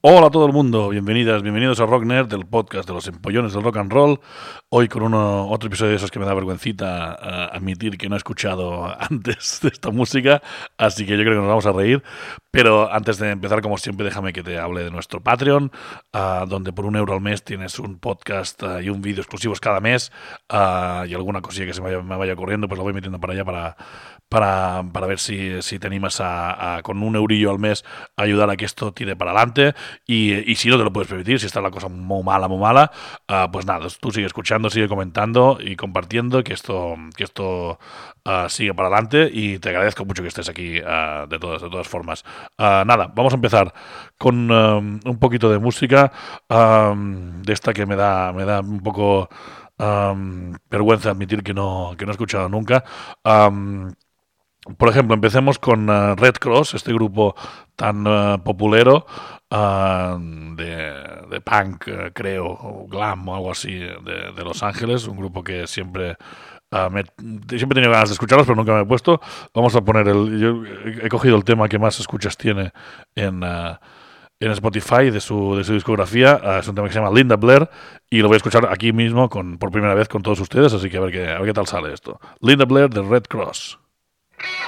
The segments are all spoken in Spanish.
Hola a todo el mundo, bienvenidas, bienvenidos a Rock del podcast de los empollones del rock and roll. Hoy con uno, otro episodio de esos que me da vergüencita eh, admitir que no he escuchado antes de esta música, así que yo creo que nos vamos a reír. Pero antes de empezar, como siempre, déjame que te hable de nuestro Patreon, ah, donde por un euro al mes tienes un podcast ah, y un vídeo exclusivos cada mes y alguna cosilla que se me vaya, vaya corriendo, pues lo voy metiendo para allá para, para, para ver si, si te animas a, a, con un eurillo al mes, ayudar a que esto tire para adelante. Y, si no te lo puedes permitir, si está la cosa muy mala, muy mala, uh, pues nada, tú sigue escuchando, sigue comentando y compartiendo que esto, que esto uh, sigue para adelante. Y te agradezco mucho que estés aquí uh, de, todas, de todas formas. nada, vamos a empezar con um, un poquito de música um, de esta que me da, me da un poco. Um, vergüenza admitir que no, que no he escuchado nunca. Um, por ejemplo, empecemos con uh, Red Cross, este grupo tan uh, populero uh, de, punk, creo, o glam o algo así, de, Los Ángeles, un grupo que siempre... Me, siempre he tenido ganas de escucharlos, pero nunca me he puesto. Vamos a poner el. Yo he cogido el tema que más escuchas tiene en, en Spotify de su, de su discografía. Uh, es un tema que se llama Linda Blair y lo voy a escuchar aquí mismo con, por primera vez con todos ustedes, así que a ver qué, a ver qué tal sale esto. Linda Blair de Red Cross. Thank you.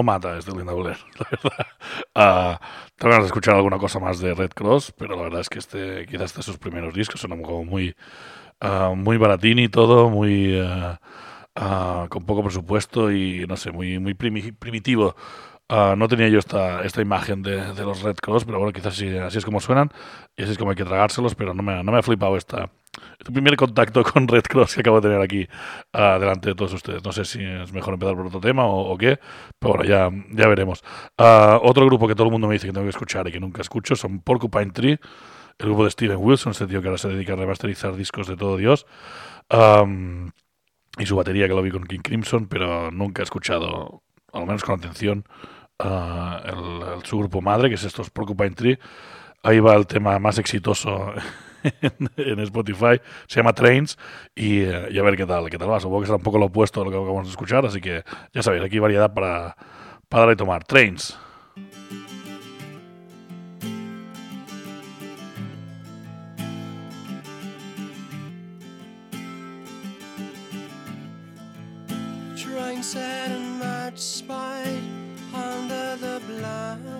No mata este Linda Blair, la verdad. Uh, tengo de escuchar alguna cosa más de Red Cross, pero la verdad es que este, quizás este sus primeros discos son como muy, uh, muy baratín y todo, muy uh, con poco presupuesto y no sé, muy, muy primi primitivo. no tenía yo esta, esta imagen de, de, los Red Cross, pero bueno, quizás sí, así es como suenan y así es como hay que tragárselos, pero no me, no me ha flipado esta, este primer contacto con Red Cross que acabo de tener aquí uh, delante de todos ustedes. No sé si es mejor empezar por otro tema o, o qué, pero bueno, ya, ya veremos. Uh, otro grupo que todo el mundo me dice que tengo que escuchar y que nunca escucho son Porcupine Tree, el grupo de Steven Wilson, este tío que ahora se dedica a remasterizar discos de todo Dios. Um, y su batería que lo vi con King Crimson, pero nunca he escuchado, al menos con atención, uh, el, el, su grupo madre, que es estos Porcupine Tree. Ahí va el tema más exitoso en, Spotify, se llama Trains, eh, y, a ver qué tal, qué tal va. Supongo que será un poco lo opuesto a lo que vamos a escuchar, así que ya sabéis, aquí hay variedad para, para y tomar. Trains. In the blind.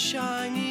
Shiny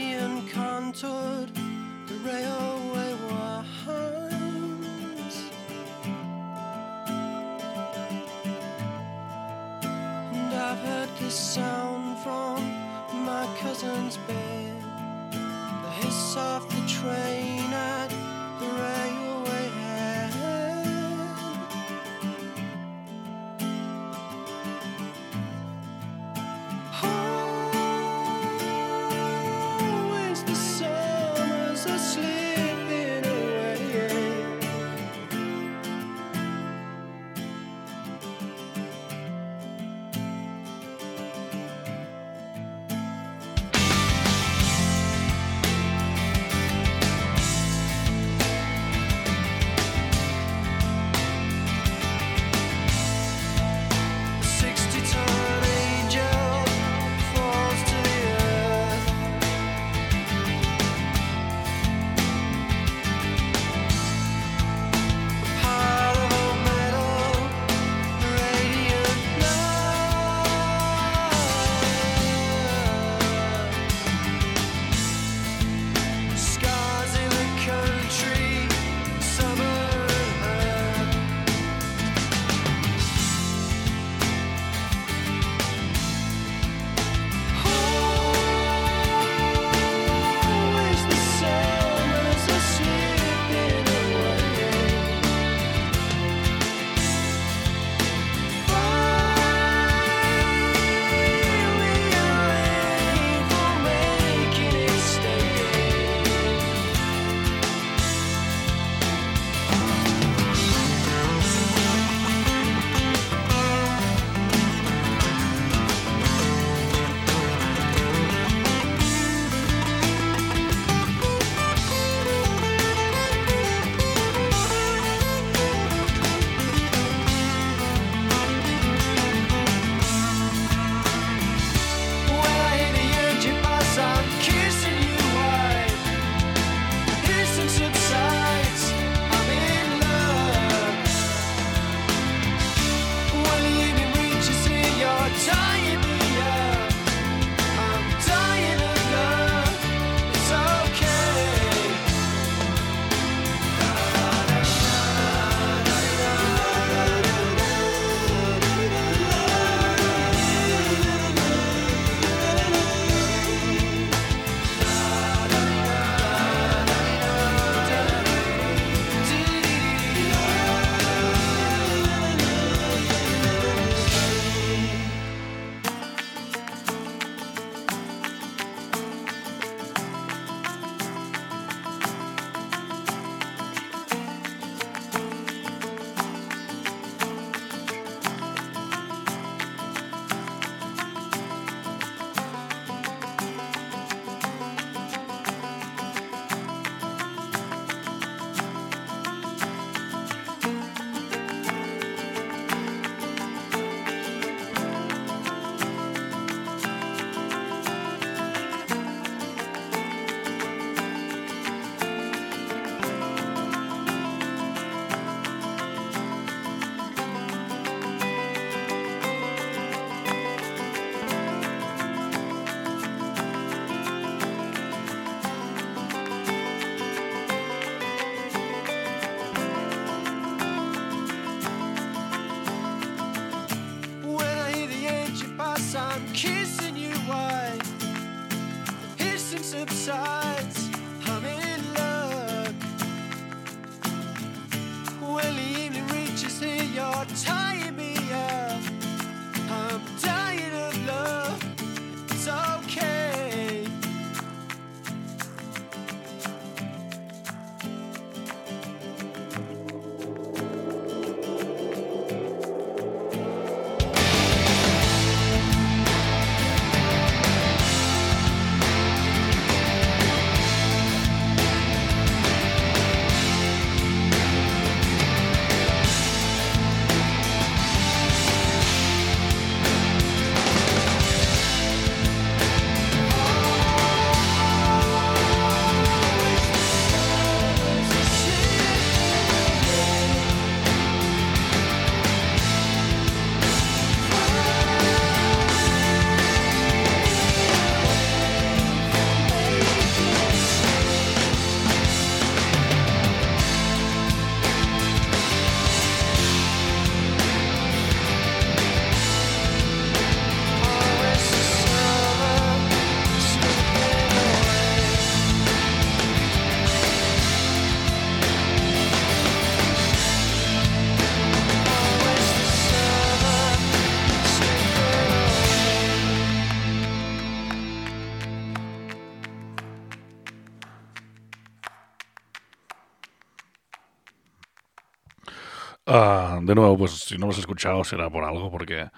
de nuevo, pues si no lo has escuchado será por algo, porque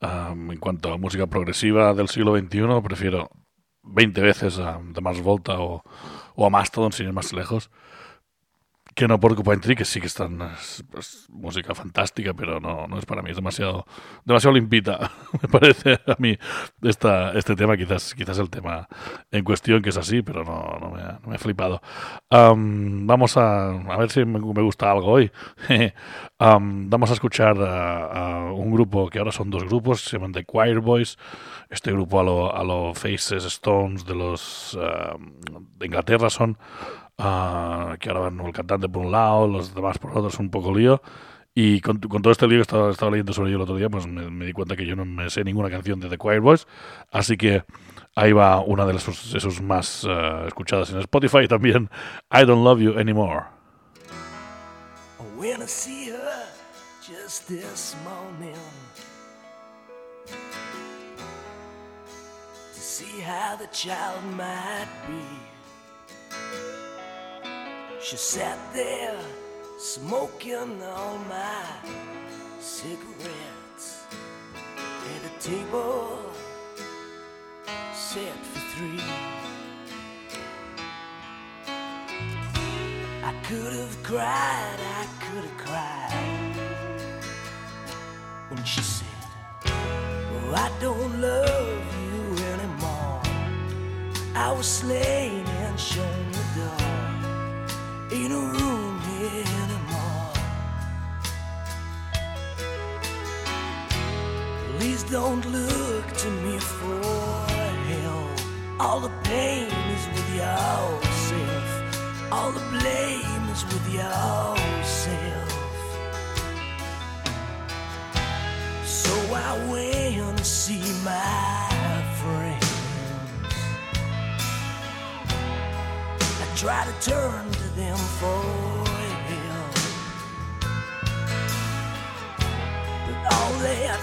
ah, en cuanto a música progresiva del siglo XXI, prefiero 20 veces a The Mars Volta o, o a Mastodon, sin ir más lejos, que no Porcupine Tree, que sí que están, es, es música fantástica, pero no, no es para mí, es demasiado, demasiado limpita, me parece a mí esta, este tema, quizás, quizás el tema en cuestión que es así, pero no, no, me, ha, no me flipado. Am, vamos a, a ver si me, me gusta algo hoy. Am, vamos a escuchar a, a un grupo que ahora son dos grupos, se llaman The Choir Boys, este grupo a lo, a lo Faces Stones de los ah, de Inglaterra son ah, que ahora van el cantante por un lado, los demás por otro, es un poco lío. Y con, con todo este lío que estaba, estaba leyendo sobre ello el otro día, pues me, me di cuenta que yo no me sé ninguna canción de The Choir Boys. Así que ahí va una de esos, esos más ah, escuchadas en Spotify también, I Don't Love You Anymore. When I see her just this morning to see how the child might be. She sat there smoking all my cigarettes at a table set for three. I could have cried, I could have cried when she said, oh, I don't love you anymore. I was slain and shown. Ain't no room anymore. Please don't look to me for help. All the pain is with yourself. All the blame is with yourself. So I went to see my friends. I try to turn them for help. But all that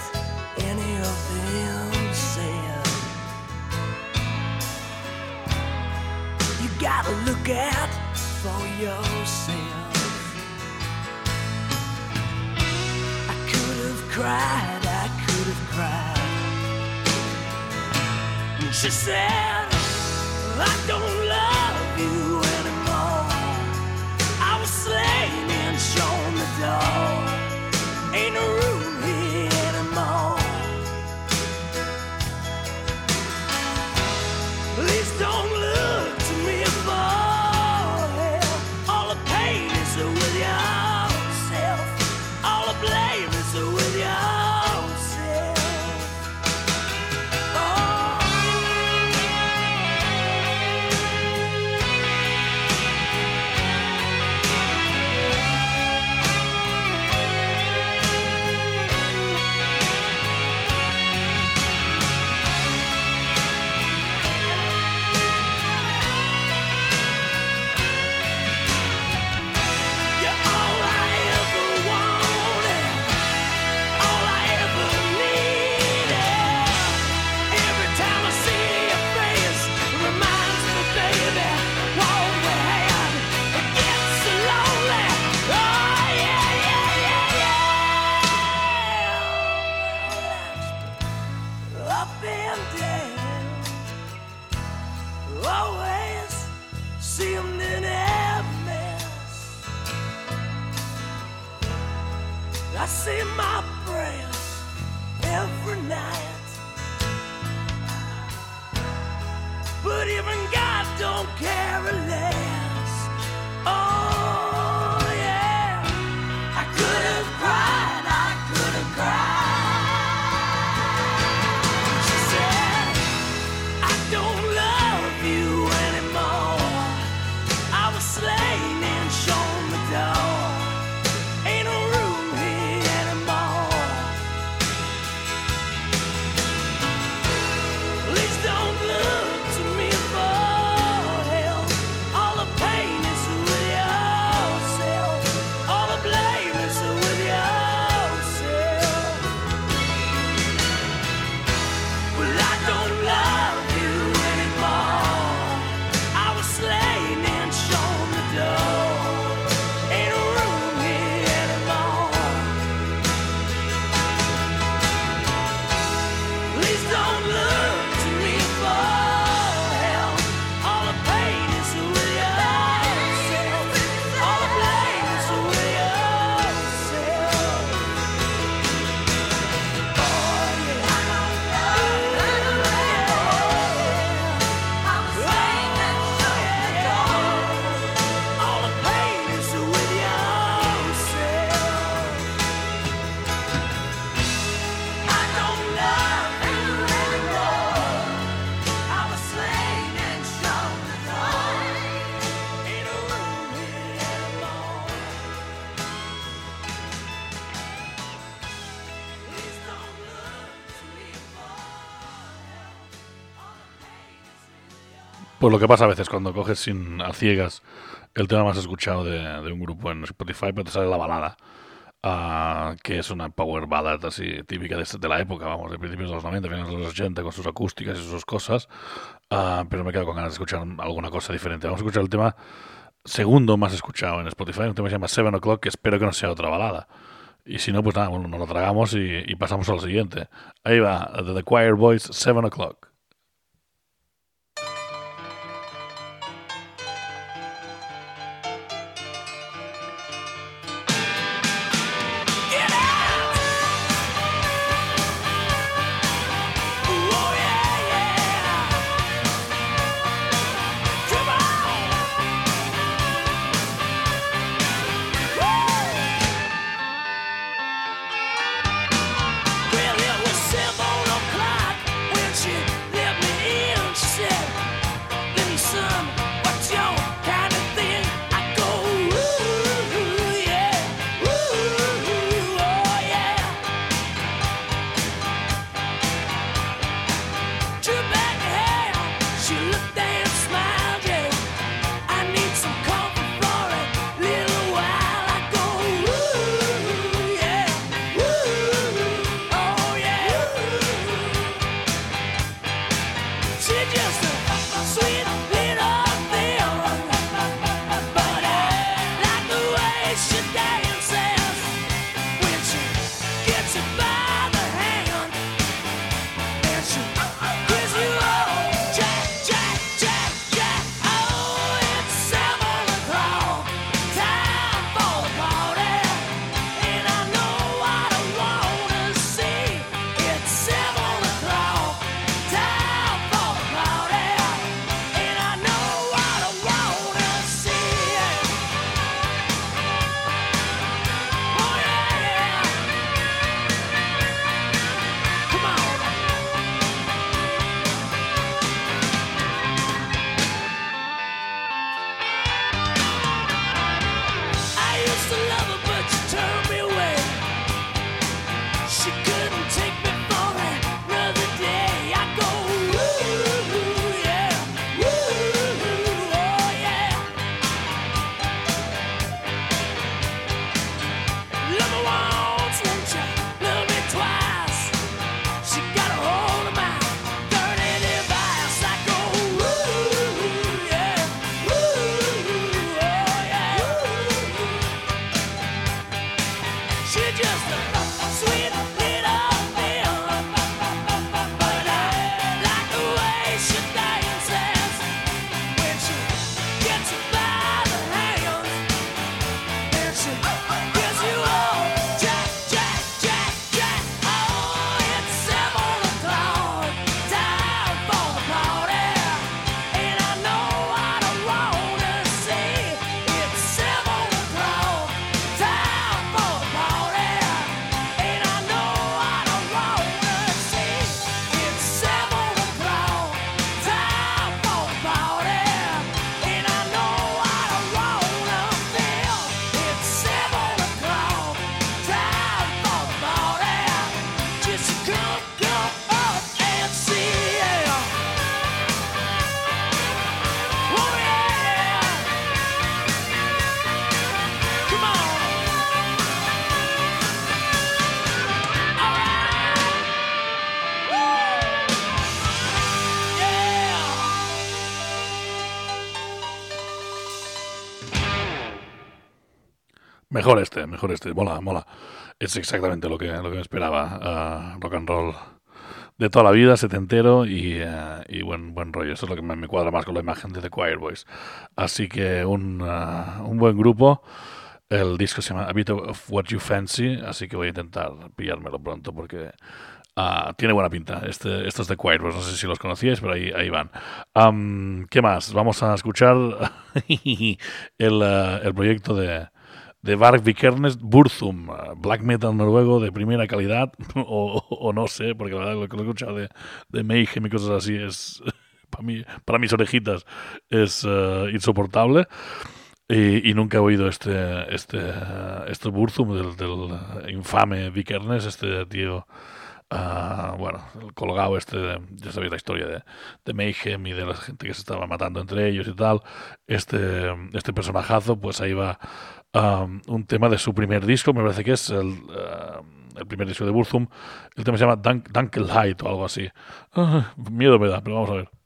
any of them said You gotta look out for yourself. I could have cried, I could have cried. And she said, I don't Pues lo que pasa a veces cuando coges sin a ciegas el tema más escuchado de, un grupo en Spotify, pero te sale la balada. ah, que es una power ballad así típica de, de la época, vamos, de principios de los 90, finales de los 80, con sus acústicas y sus cosas. Ah, pero me quedo con ganas de escuchar alguna cosa diferente. Vamos a escuchar el tema segundo más escuchado en Spotify, un tema que se llama Seven O'Clock, que espero que no sea otra balada. Y si no, pues nada, bueno, nos lo tragamos y, pasamos al siguiente. Ahí va, The Choir Boys, Seven O'Clock. Mejor este, mejor este, mola, mola. Es exactamente lo que, lo que me esperaba. ah, rock and roll de toda la vida, setentero y, eh, y buen, buen rollo. Eso es lo que me, cuadra más con la imagen de The Choir Boys. Así que un, ah, un buen grupo. El disco se llama A Bit of What You Fancy, así que voy a intentar pillármelo pronto porque ah, tiene buena pinta. Este, estos de Choir Boys, no sé si los conocíais, pero ahí, ahí van. Am, ¿Qué más? Vamos a escuchar el, ah, el proyecto de, de Varg Vikernes Burzum, uh, black metal noruego de primera calidad, o, no sé, porque la verdad lo que he escuchado de, de Mayhem y cosas así es, para, mí, para mis orejitas, es uh, insoportable. Y, nunca he oído este, este, este Burzum del, infame Vikernes, este tío ah, bueno, el colgado este, ya sabéis la historia de, de Mayhem y de la gente que se estaba matando entre ellos y tal, este, este personajazo, pues ahí va ah, un tema de su primer disco, me parece que es el, ah, el primer disco de Burzum, el tema se llama Dunk, Dunkelheit o algo así. Ah, miedo me da, pero vamos a ver.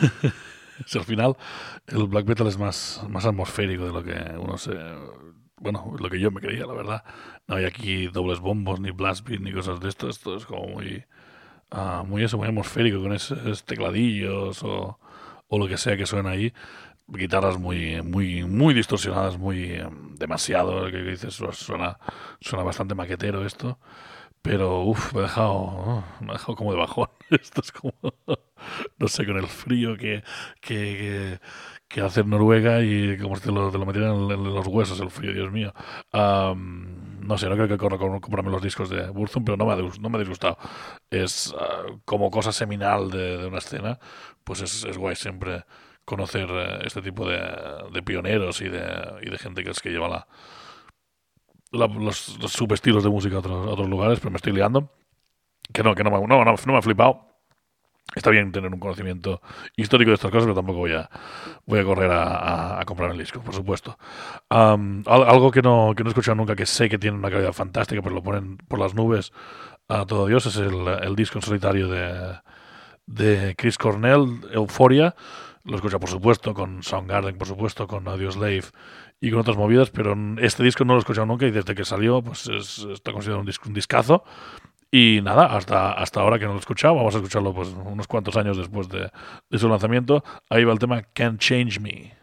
Si al final el black metal es más, más atmosférico de lo que uno se... Bueno, lo que yo me creía, la verdad. No hay aquí dobles bombos, ni blast beat, ni cosas de esto. Esto es como muy... ah, muy eso, muy atmosférico, con esos tecladillos o, o lo que sea que suena ahí. Guitarras muy, muy, muy distorsionadas, muy eh, demasiado, que dices, suena, suena bastante maquetero esto. Pero, uff, me ha dejado, me ha dejado como de bajón. Esto es como, no sé, con el frío que, que, que, que hace Noruega y como si te lo, te metieran en, los huesos el frío, Dios mío. Am, no sé, no creo que corra comprarme los discos de Burzum, pero no me ha, no me ha disgustado. Es ah, como cosa seminal de, de una escena, pues es, es guay siempre conocer eh, este tipo de, de pioneros y de, y de gente que es que lleva la, la- los, los subestilos de música a otros, otros lugares, pero me estoy liando. Que no, que no me, no, no, no me ha flipado. Está bien tener un conocimiento histórico de estas cosas, pero tampoco voy a, voy a correr a, a- comprar el disco, por supuesto. Al- algo que no, que no he escuchado nunca, que sé que tiene una calidad fantástica, pero lo ponen por las nubes a todo Dios, es el, el disco en solitario de, de Chris Cornell, Euphoria. Lo escucha, por supuesto, con Soundgarden, por supuesto, con Audioslave y con otras movidas, pero este disco no lo he escuchado nunca y desde que salió pues es- está considerado un, disco, un discazo. Y nada, hasta, hasta ahora que no lo he escuchado, vamos a escucharlo pues unos cuantos años después de, de su lanzamiento. Ahí va el tema Can't Change Me.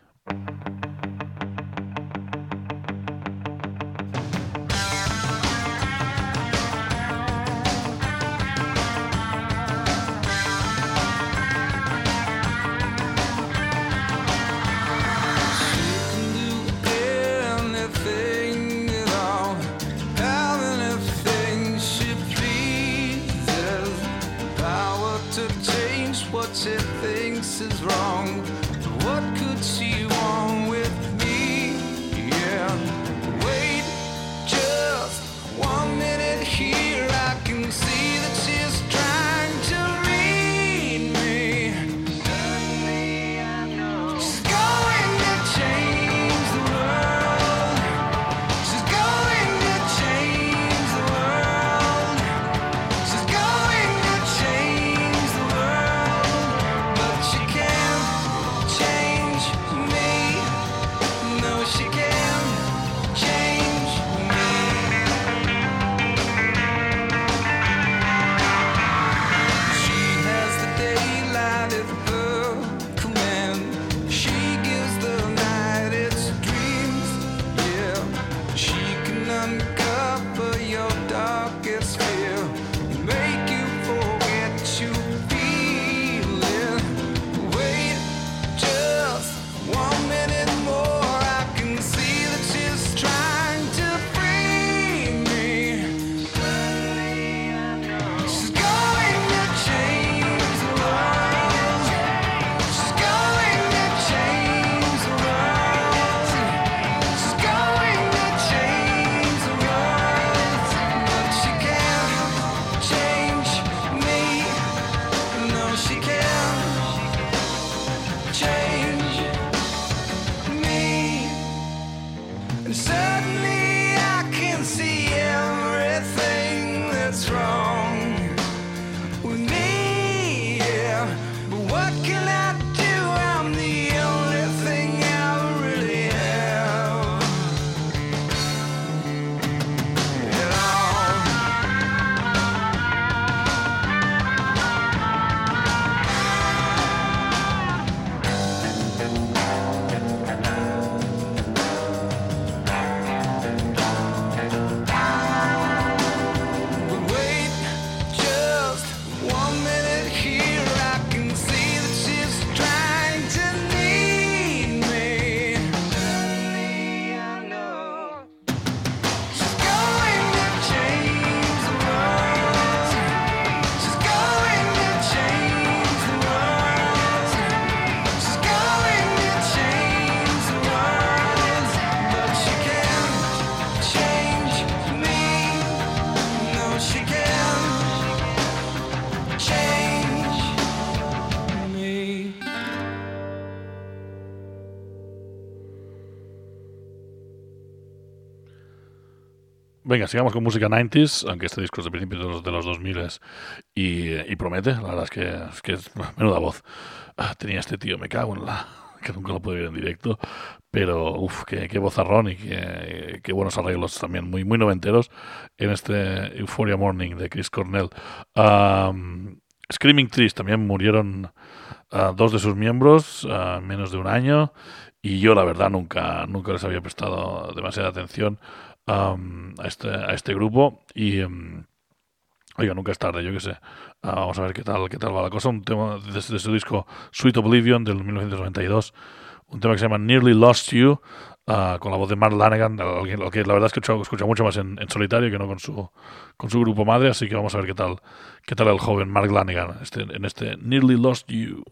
Venga, sigamos con música 90s, aunque este disco es de principios de los, de los 2000 y, y promete, la verdad es que es, que menuda voz. Ah, tenía este tío, me cago en la... que nunca lo pude ver en directo, pero uff, qué, qué vozarrón y qué, qué buenos arreglos también, muy, muy noventeros en este Euphoria Morning de Chris Cornell. Am, Screaming Trees también murieron ah, dos de sus miembros en menos de un año y yo la verdad nunca, nunca les había prestado demasiada atención am, a, este, a este grupo y em, oiga nunca es tarde yo qué sé. Ah, vamos a ver qué tal qué tal va la cosa. Un tema de su disco Sweet Oblivion del 1992 un tema que se llama Nearly Lost You ah, con la voz de Mark Lanigan alguien- lo que la verdad es que escucho mucho más en, en solitario que no con su con su grupo madre así que vamos a ver qué tal qué tal el joven Mark Lanigan este, en este Nearly Lost You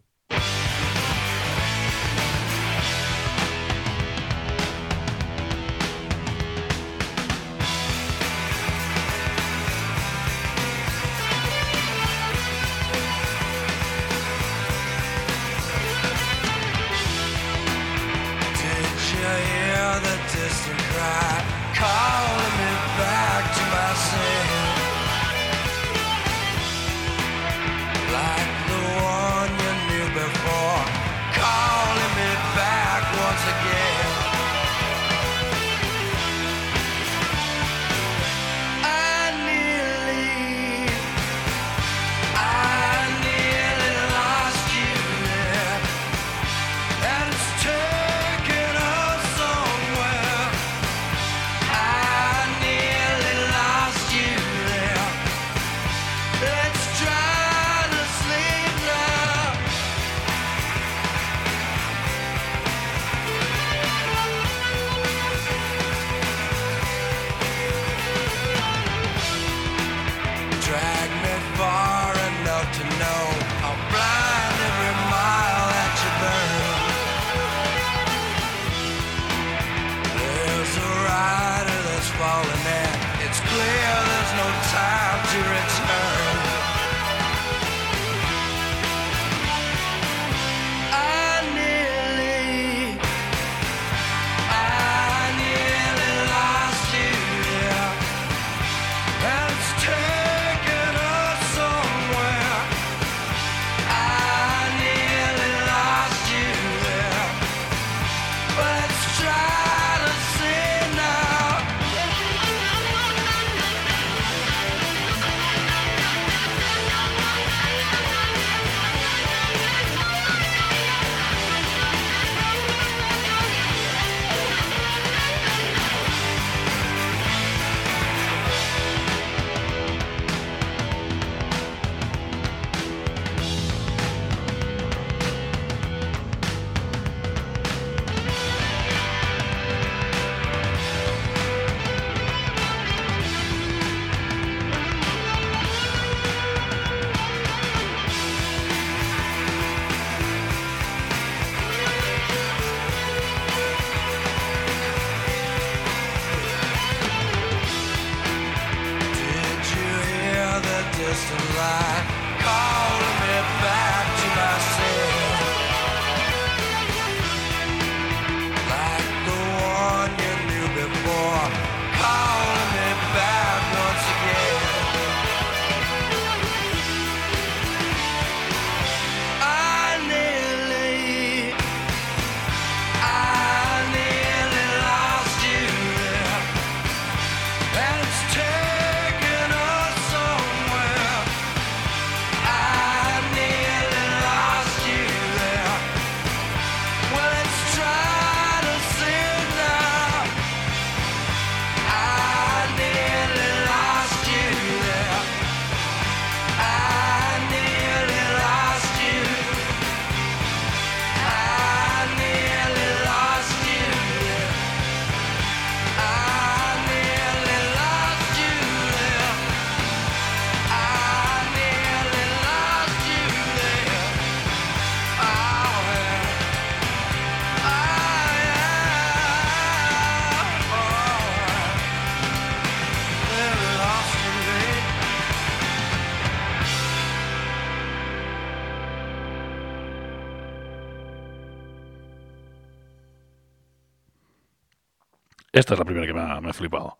Esta es la primera que me ha, me ha flipado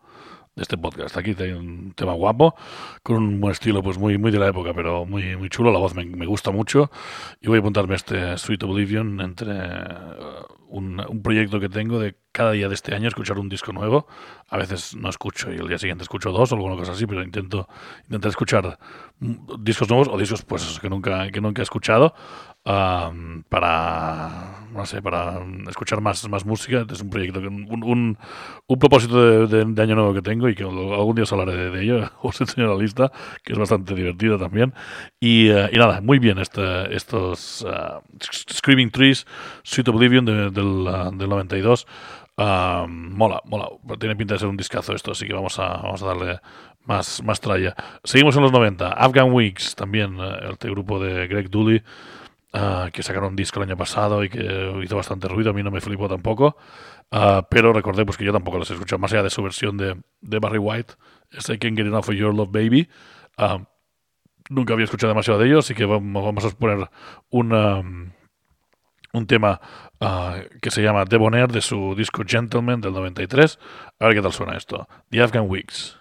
de este podcast. Aquí hay un tema guapo, con un buen estilo, pues muy, muy de la época, pero muy, muy chulo. La voz me, me gusta mucho. Y voy a apuntarme este Sweet Oblivion entre uh, un, un, proyecto que tengo de cada día de este año escuchar un disco nuevo. A veces no escucho y el día siguiente escucho dos o alguna cosa así, pero intento intentar escuchar discos nuevos o discos pues que nunca, que nunca he escuchado. Um, para no sé para escuchar más, más música. Es un proyecto un, un, un propósito de, de, de, año nuevo que tengo y que algún día os hablaré de, de ello os enseño la lista que es bastante divertida también. Y, uh, y nada muy bien este, estos uh, Screaming Trees Sweet Oblivion de, del, uh, del 92 mola, mola. Tiene pinta de ser un discazo esto así que vamos a, vamos a darle más, más tralla. Seguimos en los 90 Afghan Weeks también el grupo de Greg Dooley Uh, que sacaron un disco el año pasado y que hizo bastante ruido, a mí no me flipó tampoco, uh, pero recordé pues que yo tampoco los he escuchado, más allá de su versión de, de Barry White, este Can't Get Enough of Your Love Baby, uh, nunca había escuchado demasiado de ellos, así que vamos, vamos a poner una, un tema que se llama Debonair de su disco Gentleman del 93, a ver qué tal suena esto, The Afghan Weeks.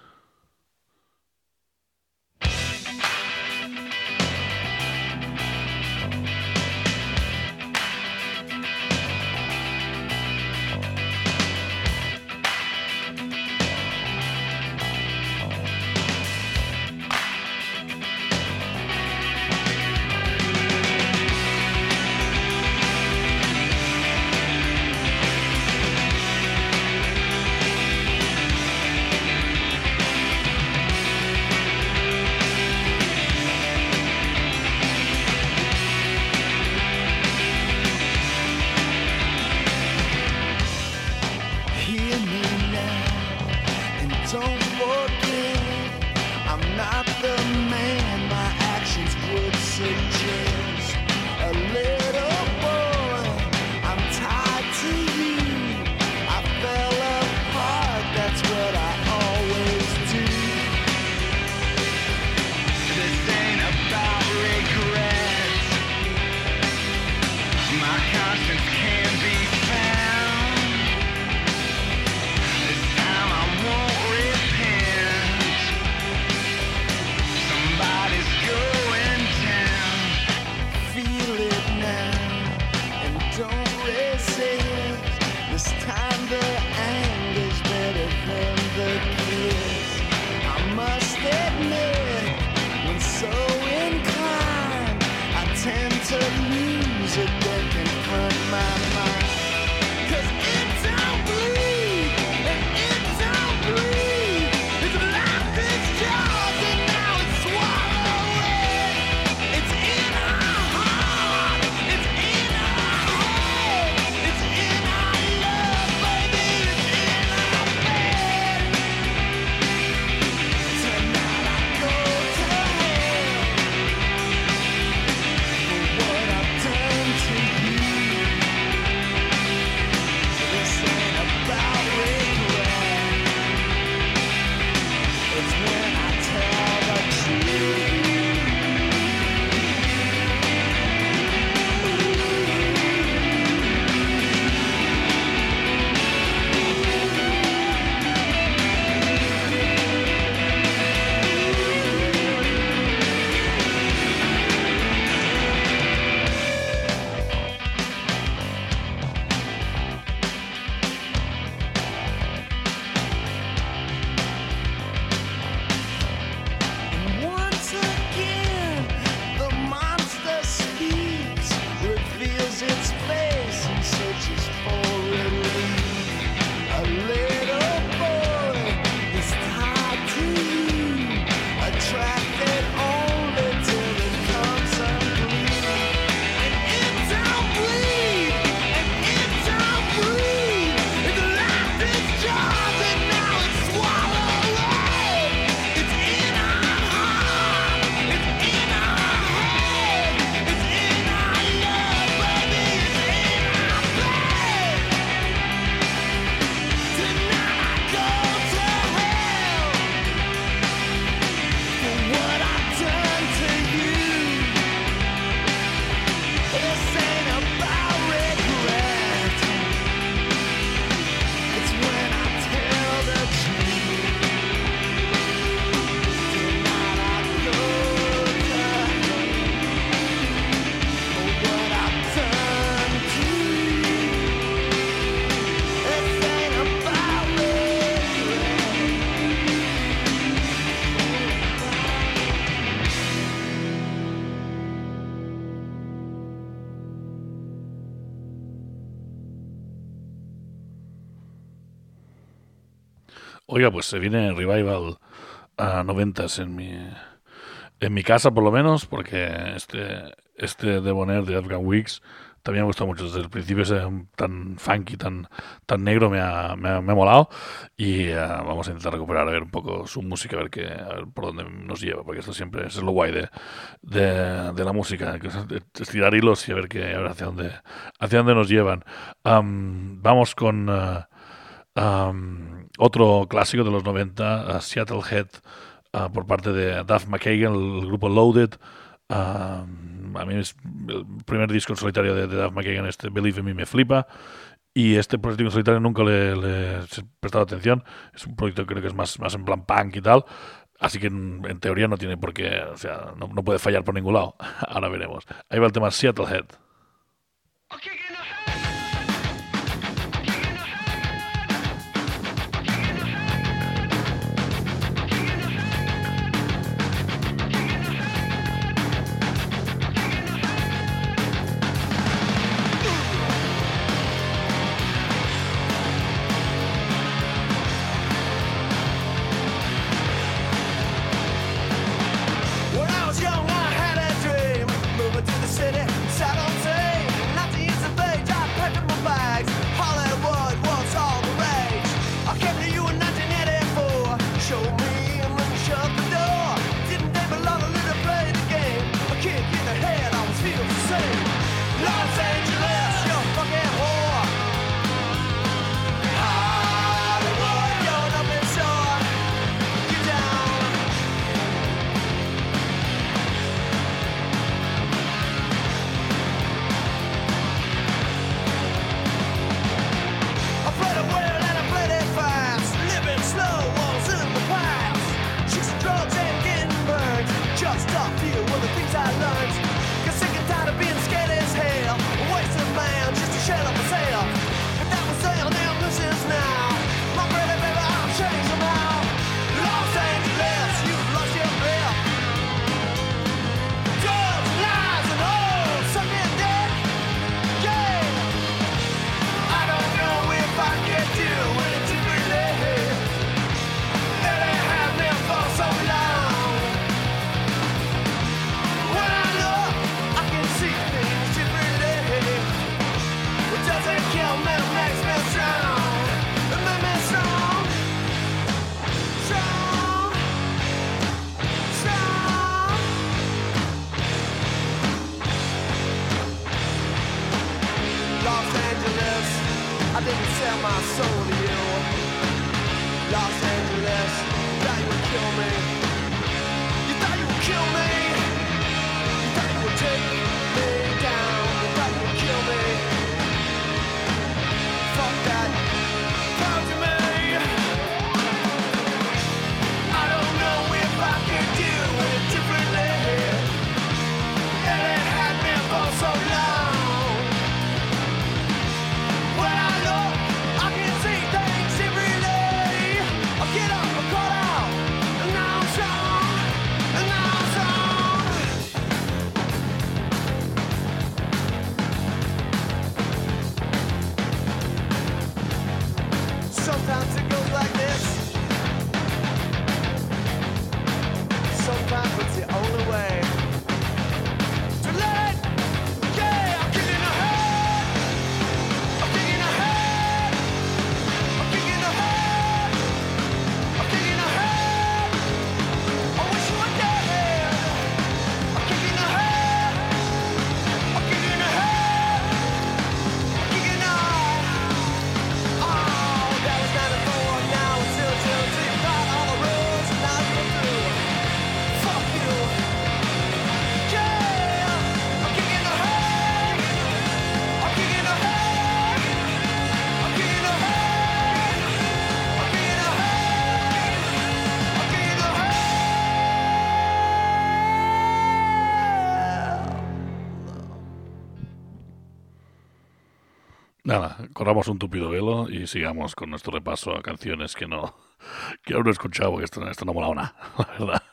oiga, pues se viene el Revival a noventas en mi, en mi casa por lo menos, porque este, este Debonair de Afghan Weeks también me ha gustado mucho. Desde el principio ese tan funky, tan, tan negro me ha, me ha, me ha molado. Y uh, vamos a intentar recuperar a ver un poco su música, a ver, qué, a ver por dónde nos lleva, porque esto siempre es lo guay de, de, de la música, estirar hilos y a ver, qué, a ver hacia, dónde, hacia dónde nos llevan. Um, vamos con... Uh, um, otro clásico de los 90, eh, Seattle Head, eh, por parte de Duff McKagan, el grupo Loaded. Eh, a mí es el primer disco en solitario de, de Duff McKagan, este Believe in Me, me flipa y este proyecto en solitario nunca le, he prestado atención. Es un proyecto que creo que es más, más en plan punk y tal. Así que en, en teoría no tiene por qué, o sea, no, no puede fallar por ningún lado. Ahora veremos. Ahí va el tema Seattle Head. Nada, corramos un tupido velo y sigamos con nuestro repaso a canciones que no que aún no he escuchado porque esto, esto no ha molado la verdad.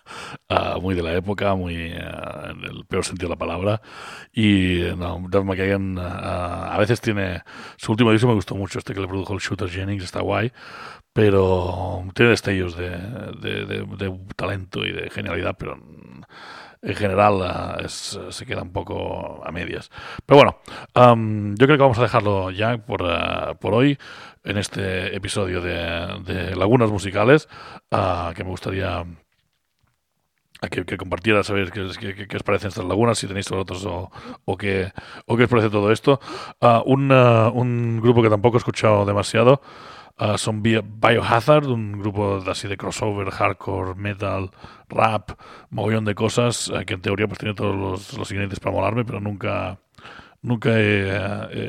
Uh, muy de la época, muy uh, en el peor sentido de la palabra. Y eh, no, Duff McKagan uh, a veces tiene. Su último disco me gustó mucho, este que le produjo el Shooter Jennings, está guay, pero tiene destellos de, de, de, de talento y de genialidad, pero en general ah, es- se queda un poco a medias. Pero bueno, am, yo creo que vamos a dejarlo ya por, ah, por hoy en este episodio de, de Lagunas Musicales, ah, que me gustaría a que, que compartiera, saber qué, qué- qué- os parecen estas lagunas, si tenéis vosotros o, o, qué, o qué os parece todo esto. Ah, un, ah, un grupo que tampoco he escuchado demasiado ah, son Bio- Biohazard, un grupo así de crossover, hardcore, metal, rap, mogollón de cosas, ah, que en teoría pues tiene todos los, ingredientes para molarme, pero nunca... Nunca he,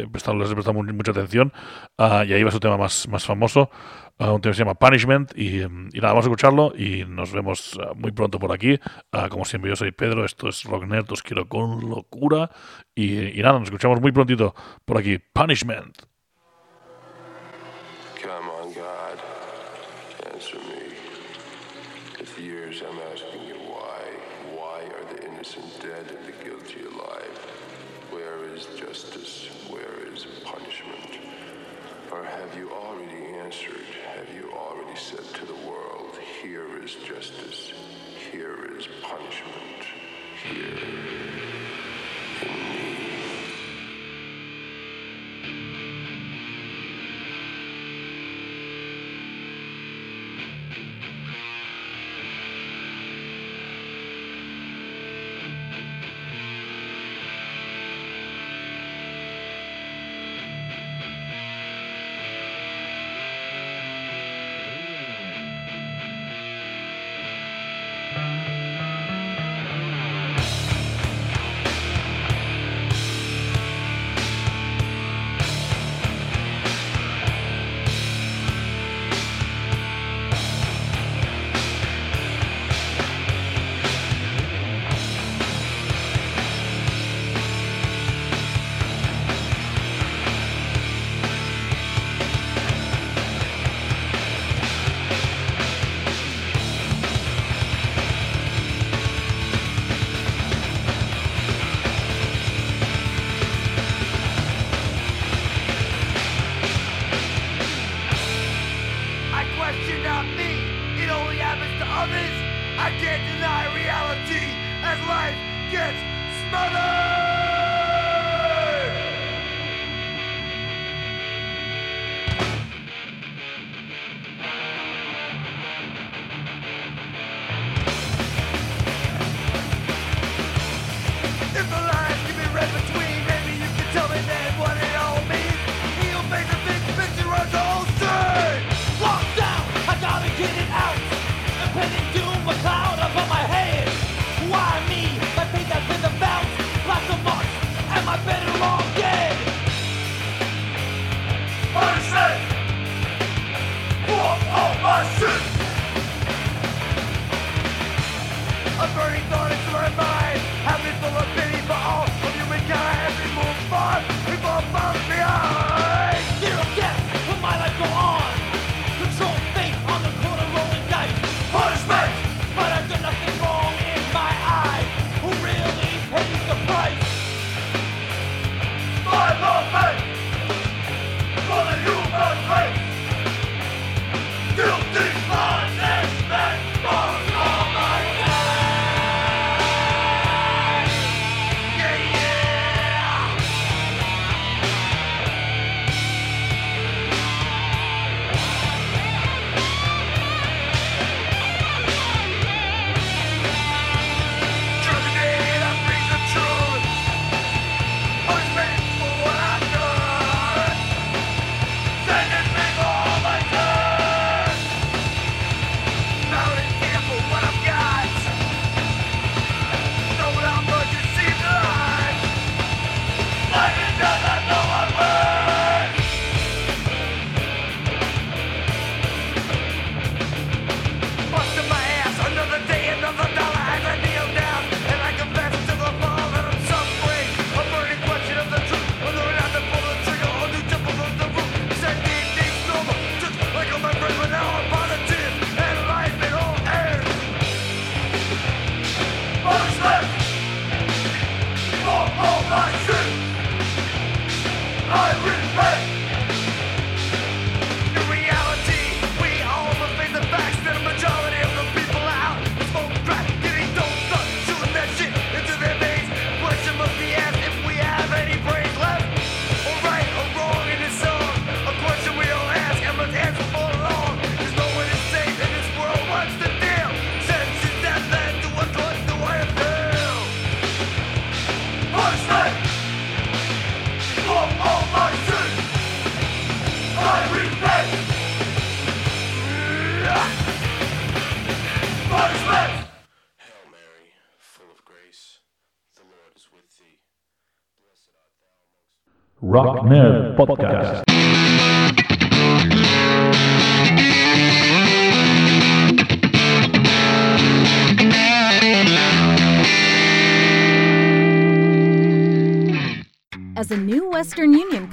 eh, prestado, les he prestado mu- mucha atención. Ah, y ahí va su tema más, más famoso, ah, un tema que se llama Punishment. Y, nada, vamos a escucharlo y nos vemos muy pronto por aquí. Ah, como siempre, yo soy Pedro, esto es Rock Nerd, os quiero con locura. Y nada, nos escuchamos muy prontito por aquí. Punishment. Said to the world, here is justice, here is punishment, here